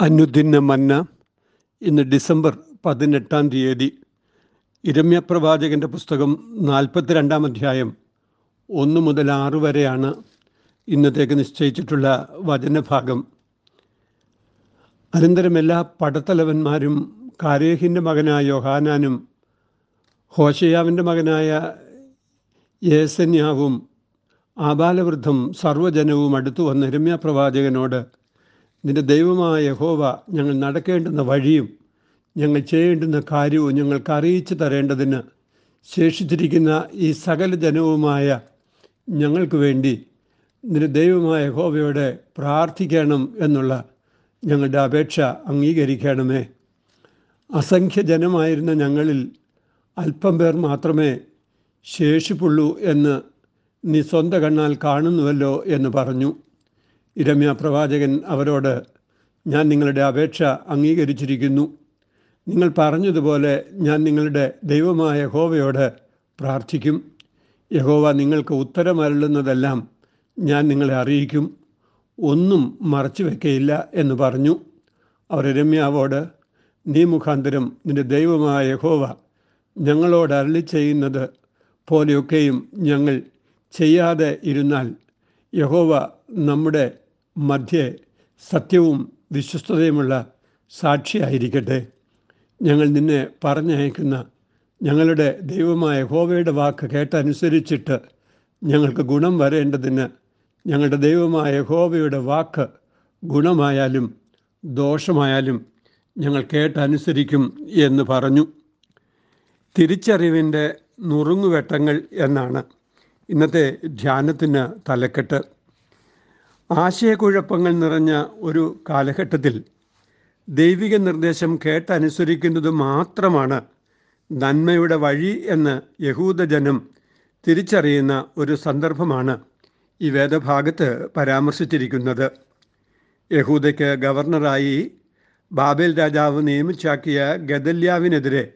അനുദിന മന്ന ഇന്ന് ഡിസംബർ പതിനെട്ടാം തീയതി ഇരമ്യ പ്രവാചകന്റെ പുസ്തകം നാൽപ്പത്തിരണ്ടാം അധ്യായം ഒന്ന് മുതൽ ആറ് വരെയാണ് ഇന്നത്തേക്ക് നിശ്ചയിച്ചിട്ടുള്ള വചനഭാഗം. അനന്തരം എല്ലാ പടത്തലവന്മാരും കാരേഹിന്റെ മകനായ യോഹാനാനും ഹോഷയാവിന്റെ മകനായ യേസന്യാവും ആബാലവൃദ്ധം സർവജനവും അടുത്തു വന്ന ഇരമ്യ പ്രവാചകനോട് നിന്റെ ദൈവമായ യഹോവ ഞങ്ങൾ നടക്കേണ്ടുന്ന വഴിയും ഞങ്ങൾ ചെയ്യേണ്ടുന്ന കാര്യവും ഞങ്ങൾക്ക് അറിയിച്ചു തരേണ്ടതിന് ശേഷിച്ചിരിക്കുന്ന ഈ സകല ജനവുമായ ഞങ്ങൾക്ക് വേണ്ടി നിന്റെ ദൈവമായ യഹോവയോടെ പ്രാർത്ഥിക്കണം എന്നുള്ള ഞങ്ങളുടെ അപേക്ഷ അംഗീകരിക്കണമേ. അസംഖ്യ ജനമായിരുന്ന ഞങ്ങളിൽ അല്പം പേർ മാത്രമേ ശേഷിപ്പുള്ളൂ എന്ന് നീ സ്വന്തം കണ്ണാൽ കാണുന്നുവല്ലോ എന്ന് പറഞ്ഞു. ഇരമ്യ പ്രവാചകൻ അവരോട് ഞാൻ നിങ്ങളുടെ അപേക്ഷ അംഗീകരിച്ചിരിക്കുന്നു. നിങ്ങൾ പറഞ്ഞതുപോലെ ഞാൻ നിങ്ങളുടെ ദൈവമായ യഹോവയോട് പ്രാർത്ഥിക്കും. യഹോവ നിങ്ങൾക്ക് ഉത്തരമരുളുന്നതെല്ലാം ഞാൻ നിങ്ങളെ അറിയിക്കും. ഒന്നും മറച്ചു വെക്കയില്ല എന്ന് പറഞ്ഞു. അവർ രമ്യാവോട് നീ മുഖാന്തരം നിന്റെ ദൈവമായ യഹോവ ഞങ്ങളോട് അരളി ചെയ്യുന്നത് പോലെയൊക്കെയും ഞങ്ങൾ ചെയ്യാതെ ഇരുന്നാൽ യഹോവ നമ്മുടെ മധ്യേ സത്യവും വിശ്വസ്തതയുമുള്ള സാക്ഷിയായിരിക്കട്ടെ. ഞങ്ങൾ നിന്നെ പറഞ്ഞയക്കുന്ന ഞങ്ങളുടെ ദൈവമായ ഹോവയുടെ വാക്ക് കേട്ടനുസരിച്ചിട്ട് ഞങ്ങൾക്ക് ഗുണം വരേണ്ടതിന് ഞങ്ങളുടെ ദൈവമായ ഹോവയുടെ വാക്ക് ഗുണമായാലും ദോഷമായാലും ഞങ്ങൾ കേട്ടനുസരിക്കും എന്ന് പറഞ്ഞു. തിരിച്ചറിവിന്റെ നുറുങ്ങുവെട്ടങ്ങൾ എന്നാണ് ഇന്നത്തെ ധ്യാനത്തിന് തലക്കെട്ട്. ആശയക്കുഴപ്പങ്ങൾ നിറഞ്ഞ ഒരു കാലഘട്ടത്തിൽ ദൈവിക നിർദ്ദേശം കേട്ടനുസരിക്കുന്നത് മാത്രമാണ് നന്മയുടെ വഴി എന്ന് യഹൂദജനം തിരിച്ചറിയുന്ന ഒരു സന്ദർഭമാണ് ഈ വേദഭാഗത്ത് പരാമർശിച്ചിരിക്കുന്നത്. യഹൂദയ്ക്ക് ഗവർണറായി ബാബേൽ രാജാവ് നിയമിച്ചാക്കിയ ഗദല്യാവിനെതിരെ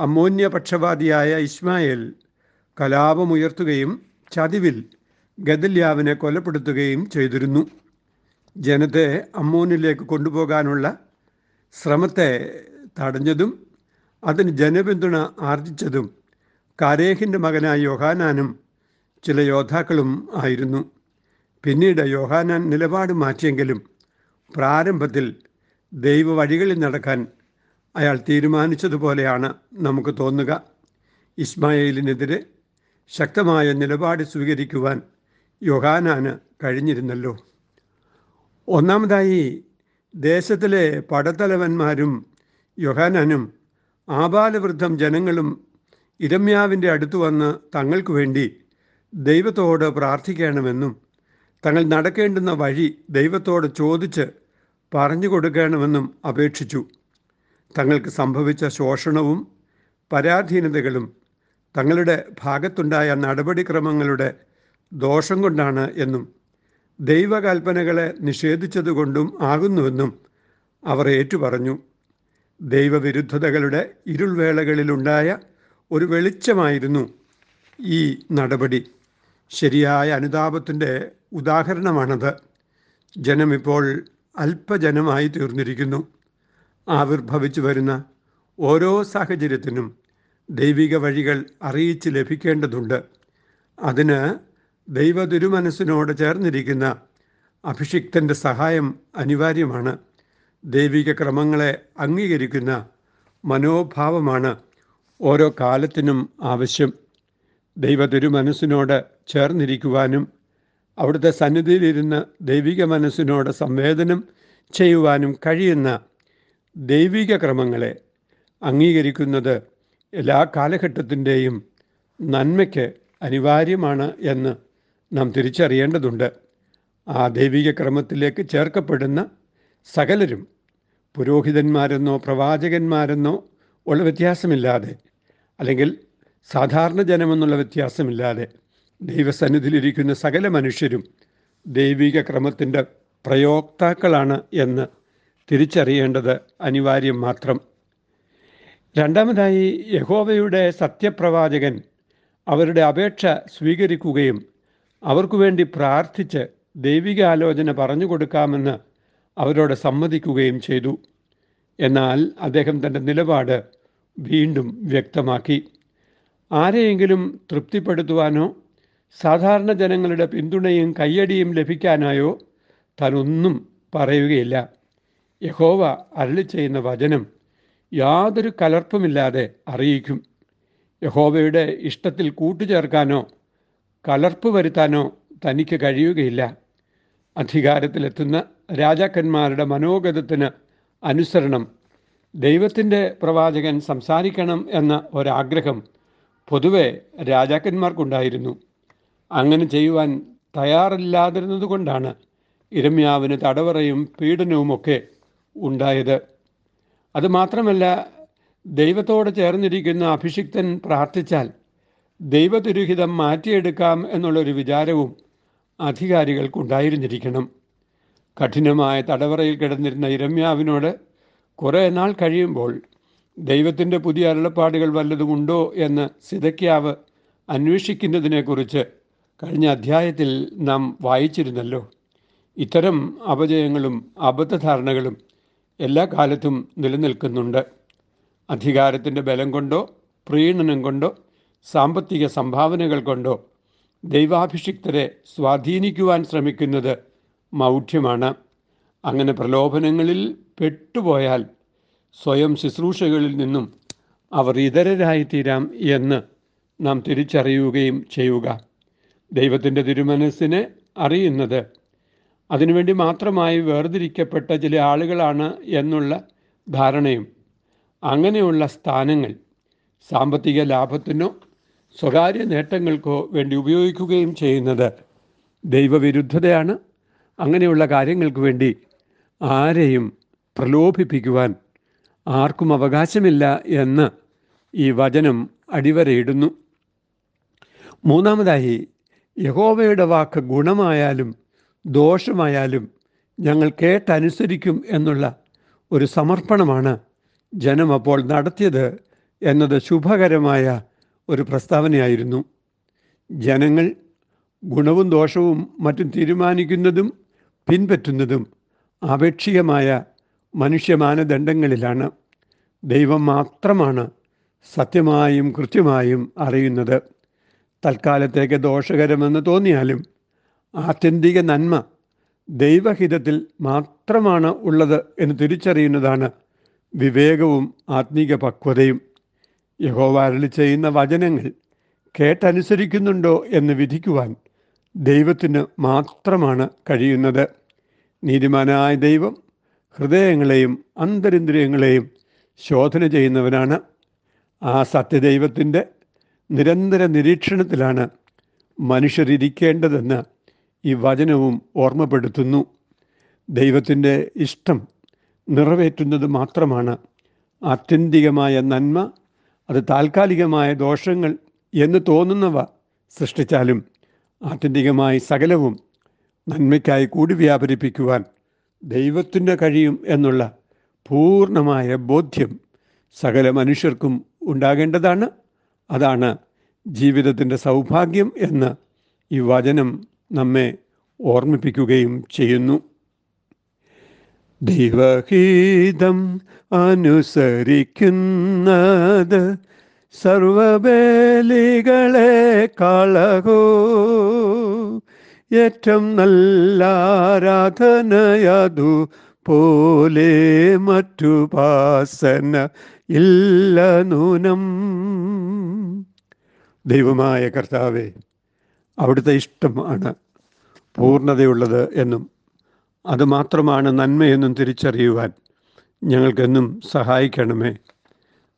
അമോന്യപക്ഷപാതിയായ ഇസ്മായേൽ കലാപമുയർത്തുകയും ചതിവിൽ ഗദല്യാവിനെ കൊലപ്പെടുത്തുകയും ചെയ്തിരുന്നു. ജനത്തെ അമ്മോനിലേക്ക് കൊണ്ടുപോകാനുള്ള ശ്രമത്തെ തടഞ്ഞതും അതിന് ജനപിന്തുണ ആർജിച്ചതും കാരേഹിന്റെ മകനായ യോഹാനാനും ചില യോദ്ധാക്കളും ആയിരുന്നു. പിന്നീട് യോഹാനാൻ നിലപാട് മാറ്റിയെങ്കിലും പ്രാരംഭത്തിൽ ദൈവ വഴികളിൽ നടക്കാൻ അയാൾ തീരുമാനിച്ചതുപോലെയാണ് നമുക്ക് തോന്നുക. ഇസ്മായിലിനെതിരെ ശക്തമായ നിലപാട് സ്വീകരിക്കുവാൻ യോഹാനാന് കഴിഞ്ഞിരുന്നല്ലോ. ഒന്നാമതായി ദേശത്തിലെ പടത്തലവന്മാരും യോഹാനാനും ആബാലവൃദ്ധം ജനങ്ങളും ഇരമ്യാവിന്റെ അടുത്ത് വന്ന് തങ്ങൾക്ക് വേണ്ടി ദൈവത്തോട് പ്രാർത്ഥിക്കണമെന്നും തങ്ങൾ നടക്കേണ്ടുന്ന വഴി ദൈവത്തോട് ചോദിച്ച് പറഞ്ഞു കൊടുക്കണമെന്നും അപേക്ഷിച്ചു. തങ്ങൾക്ക് സംഭവിച്ച ശോഷണവും പരാധീനതകളും തങ്ങളുടെ ഭാഗത്തുണ്ടായ നടപടിക്രമങ്ങളുടെ ദോഷം കൊണ്ടാണ് എന്നും ദൈവകൽപ്പനകളെ നിഷേധിച്ചതുകൊണ്ടും ആകുന്നുവെന്നും അവർ ഏറ്റുപറഞ്ഞു. ദൈവവിരുദ്ധതകളുടെ ഇരുൾവേളകളിലുണ്ടായ ഒരു വെളിച്ചമായിരുന്നു ഈ നടപടി. ശരിയായ അനുതാപത്തിന്റെ ഉദാഹരണമാണത്. ജനമിപ്പോൾ അല്പജനമായി തീർന്നിരിക്കുന്നു. ആവിർഭവിച്ചു വരുന്ന ഓരോ സാഹചര്യത്തിനും ദൈവിക വഴികൾ അറിയിച്ച് ലഭിക്കേണ്ടതുണ്ട്. അതിന് ദൈവ തിരുമനസ്സിനോട് ചേർന്നിരിക്കുന്ന അഭിഷിക്തന്റെ സഹായം അനിവാര്യമാണ്. ദൈവിക ക്രമങ്ങളെ അംഗീകരിക്കുന്ന മനോഭാവമാണ് ഓരോ കാലത്തിനും ആവശ്യം. ദൈവ തിരുമനസ്സിനോട് ചേർന്നിരിക്കുവാനും അവിടുത്തെ സന്നിധിയിലിരുന്ന് ദൈവിക മനസ്സിനോട് സംവേദനം ചെയ്യുവാനും കഴിയുന്ന ദൈവിക ക്രമങ്ങളെ അംഗീകരിക്കുന്നത് എല്ലാ കാലഘട്ടത്തിന്റെയും നന്മയ്ക്ക് അനിവാര്യമാണ് എന്ന് നാം തിരിച്ചറിയേണ്ടതുണ്ട്. ആ ദൈവിക ക്രമത്തിലേക്ക് ചേർക്കപ്പെടുന്ന സകലരും പുരോഹിതന്മാരെന്നോ പ്രവാചകന്മാരെന്നോ ഉള്ള വ്യത്യാസമില്ലാതെ അല്ലെങ്കിൽ സാധാരണ ജനമെന്നുള്ള വ്യത്യാസമില്ലാതെ ദൈവസന്നിധിയിലിരിക്കുന്ന സകല മനുഷ്യരും ദൈവിക ക്രമത്തിന്റെ പ്രയോക്താക്കളാണ് എന്ന് തിരിച്ചറിയേണ്ടത് അനിവാര്യം മാത്രം. രണ്ടാമതായി യഹോവയുടെ സത്യപ്രവാചകൻ അവരുടെ അപേക്ഷ സ്വീകരിക്കുകയും അവർക്കു വേണ്ടി പ്രാർത്ഥിച്ച് ദൈവിക ആലോചന പറഞ്ഞു കൊടുക്കാമെന്ന് അവരോട് സമ്മതിക്കുകയും ചെയ്തു. എന്നാൽ അദ്ദേഹം തന്റെ നിലപാട് വീണ്ടും വ്യക്തമാക്കി. ആരെയെങ്കിലും തൃപ്തിപ്പെടുത്തുവാനോ സാധാരണ ജനങ്ങളുടെ പിന്തുണയും കയ്യടിയും ലഭിക്കാനായോ താനൊന്നും പറയുകയില്ല. യഹോവ അരളി ചെയ്യുന്ന വചനം യാതൊരു കലർപ്പുമില്ലാതെ അറിയിക്കും. യഹോവയുടെ ഇഷ്ടത്തിൽ കൂട്ടുചേർക്കാനോ കലർപ്പ് വരുത്താനോ തനിക്ക് കഴിയുകയില്ല. അധികാരത്തിലെത്തുന്ന രാജാക്കന്മാരുടെ മനോഗതത്തിന് അനുസരണം ദൈവത്തിന്റെ പ്രവാചകൻ സംസാരിക്കണം എന്ന ഒരാഗ്രഹം പൊതുവെ രാജാക്കന്മാർക്കുണ്ടായിരുന്നു. അങ്ങനെ ചെയ്യുവാൻ തയ്യാറില്ലാതിരുന്നതുകൊണ്ടാണ് ഇരമ്യാവിന് തടവറയും പീഡനവുമൊക്കെ ഉണ്ടായത്. അതുമാത്രമല്ല ദൈവത്തോട് ചേർന്നിരിക്കുന്ന അഭിഷിക്തൻ പ്രാർത്ഥിച്ചാൽ ദൈവതിരുഹിതം മാറ്റിയെടുക്കാം എന്നുള്ളൊരു വിചാരവും അധികാരികൾക്കുണ്ടായിരുന്നിരിക്കണം. കഠിനമായ തടവറയിൽ കിടന്നിരുന്ന ഇരമ്യാവിനോട് കുറേ നാൾ കഴിയുമ്പോൾ ദൈവത്തിന്റെ പുതിയ അരുളപ്പാടുകൾ വല്ലതുമുണ്ടോ എന്ന് സിതയ്ക്കാവ് അന്വേഷിക്കുന്നതിനെക്കുറിച്ച് കഴിഞ്ഞ അധ്യായത്തിൽ നാം വായിച്ചിരുന്നല്ലോ. ഇത്തരം അപജയങ്ങളും അബദ്ധധാരണകളും എല്ലാ കാലത്തും നിലനിൽക്കുന്നുണ്ട്. അധികാരത്തിന്റെ ബലം കൊണ്ടോ പ്രീണനം കൊണ്ടോ സാമ്പത്തിക സംഭാവനകൾ കൊണ്ടോ ദൈവാഭിഷിക്തരെ സ്വാധീനിക്കുവാൻ ശ്രമിക്കുന്നത് മൗഢ്യമാണ്. അങ്ങനെ പ്രലോഭനങ്ങളിൽ പെട്ടുപോയാൽ സ്വയം ശുശ്രൂഷകളിൽ നിന്നും അവർ ഇതരരായിത്തീരാം എന്ന് നാം തിരിച്ചറിയുകയും ചെയ്യുക. ദൈവത്തിന്റെ തിരുമനസ്സിനെ അറിയുന്നത് അതിനുവേണ്ടി മാത്രമായി വേർതിരിക്കപ്പെട്ട ചില ആളുകളാണ് എന്നുള്ള ധാരണയും അങ്ങനെയുള്ള സ്ഥാനങ്ങൾ സാമ്പത്തിക ലാഭത്തിനോ സ്വകാര്യ നേട്ടങ്ങൾക്കോ വേണ്ടി ഉപയോഗിക്കുകയും ചെയ്യുന്നത് ദൈവവിരുദ്ധതയാണ്. അങ്ങനെയുള്ള കാര്യങ്ങൾക്ക് വേണ്ടി ആരെയും പ്രലോഭിപ്പിക്കുവാൻ ആർക്കും അവകാശമില്ല എന്ന് ഈ വചനം അടിവരയിടുന്നു. മൂന്നാമതായി യഹോവയുടെ വാക്ക് ഗുണമായാലും ദോഷമായാലും ഞങ്ങൾ കേട്ടനുസരിക്കും എന്നുള്ള ഒരു സമർപ്പണമാണ് ജനം അപ്പോൾ നടത്തിയത് എന്നത് ശുഭകരമായ ഒരു പ്രസ്താവനയായിരുന്നു. ജനങ്ങൾ ഗുണവും ദോഷവും മറ്റും തീരുമാനിക്കുന്നതും പിൻപറ്റുന്നതും ആപേക്ഷികമായ മനുഷ്യ മാനദണ്ഡങ്ങളിലാണ്. ദൈവം മാത്രമാണ് സത്യമായും കൃത്യമായും അറിയുന്നത്. തൽക്കാലത്തേക്ക് ദോഷകരമെന്ന് തോന്നിയാലും ആത്യന്തിക നന്മ ദൈവഹിതത്തിൽ മാത്രമാണ് ഉള്ളത് എന്ന് തിരിച്ചറിയുന്നതാണ് വിവേകവും ആത്മീക പക്വതയും യഹോവ അരളി ചെയ്യുന്ന വചനങ്ങൾ കേട്ടനുസരിക്കുന്നുണ്ടോ എന്ന് വിധിക്കുവാൻ ദൈവത്തിന് മാത്രമാണ് കഴിയുന്നത്. നീതിമാനായ ദൈവം ഹൃദയങ്ങളെയും അന്തരിന്ദ്രിയങ്ങളെയും ശോധന ചെയ്യുന്നവനാണ്. ആ സത്യദൈവത്തിന്റെ നിരന്തര നിരീക്ഷണത്തിലാണ് മനുഷ്യരിരിക്കേണ്ടതെന്ന് ഈ വചനവും ഓർമ്മപ്പെടുത്തുന്നു. ദൈവത്തിന്റെ ഇഷ്ടം നിറവേറ്റുന്നത് മാത്രമാണ് ആത്യന്തികമായ നന്മ അത് താൽക്കാലികമായ ദോഷങ്ങൾ എന്ന് തോന്നുന്നവ സൃഷ്ടിച്ചാലും ആത്യന്തികമായി സകലവും നന്മയ്ക്കായി കൂടി വ്യാപരിപ്പിക്കുവാൻ ദൈവത്തിന്റെ കഴിയും എന്നുള്ള പൂർണമായ ബോധ്യം സകല മനുഷ്യർക്കും ഉണ്ടാകേണ്ടതാണ്. അതാണ് ജീവിതത്തിന്റെ സൗഭാഗ്യം എന്ന് ഈ വചനം നമ്മെ ഓർമ്മിപ്പിക്കുകയും ചെയ്യുന്നു. ദൈവഹിതം അനുസരിക്കുന്നത് സർവബേലികളെ കളകോ. ഏറ്റവും നല്ല ആരാധനയതു പോലെ മറ്റു പാസന ഇല്ല നൂനം. ദൈവമായ കർത്താവെ അവിടുത്തെ ഇഷ്ടമാണ് പൂർണതയുള്ളത് എന്നും അതുമാത്രമാണ് നന്മയെന്നും തിരിച്ചറിയുവാൻ ഞങ്ങൾക്കെന്നും സഹായിക്കണമേ.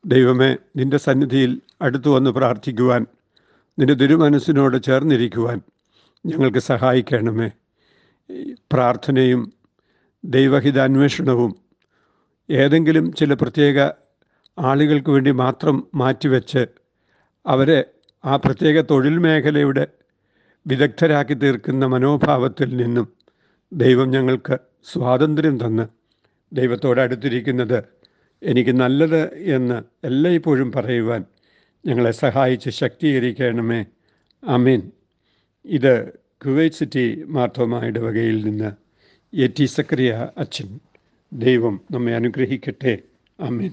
ദൈവമേ നിന്റെ സന്നിധിയിൽ അടുത്തു വന്ന് പ്രാർത്ഥിക്കുവാൻ നിന്റെ തിരുമനസ്സിനോട് ചേർന്നിരിക്കുവാൻ ഞങ്ങൾക്ക് സഹായിക്കണമേ. പ്രാർത്ഥനയും ദൈവഹിതാന്വേഷണവും ഏതെങ്കിലും ചില പ്രത്യേക ആളുകൾക്ക് വേണ്ടി മാത്രം മാറ്റിവെച്ച് അവരെ ആ പ്രത്യേക തൊഴിൽ മേഖലയുടെ വിദഗ്ധരാക്കി തീർക്കുന്ന മനോഭാവത്തിൽ നിന്നും ദൈവം ഞങ്ങൾക്ക് സ്വാതന്ത്ര്യം തന്ന് ദൈവത്തോട് അടുത്തിരിക്കുന്നത് എനിക്ക് നല്ലത് എന്ന് എല്ലായ്പ്പോഴും പറയുവാൻ ഞങ്ങളെ സഹായിച്ച് ശക്തീകരിക്കണമേ. അമീൻ ഇത് കുവൈറ്റ് സിറ്റി മാർത്തോമായുടെ വകയിൽ നിന്ന് എ ടി സക്രിയ അച്ഛൻ. ദൈവം നമ്മെ അനുഗ്രഹിക്കട്ടെ. ആമേൻ.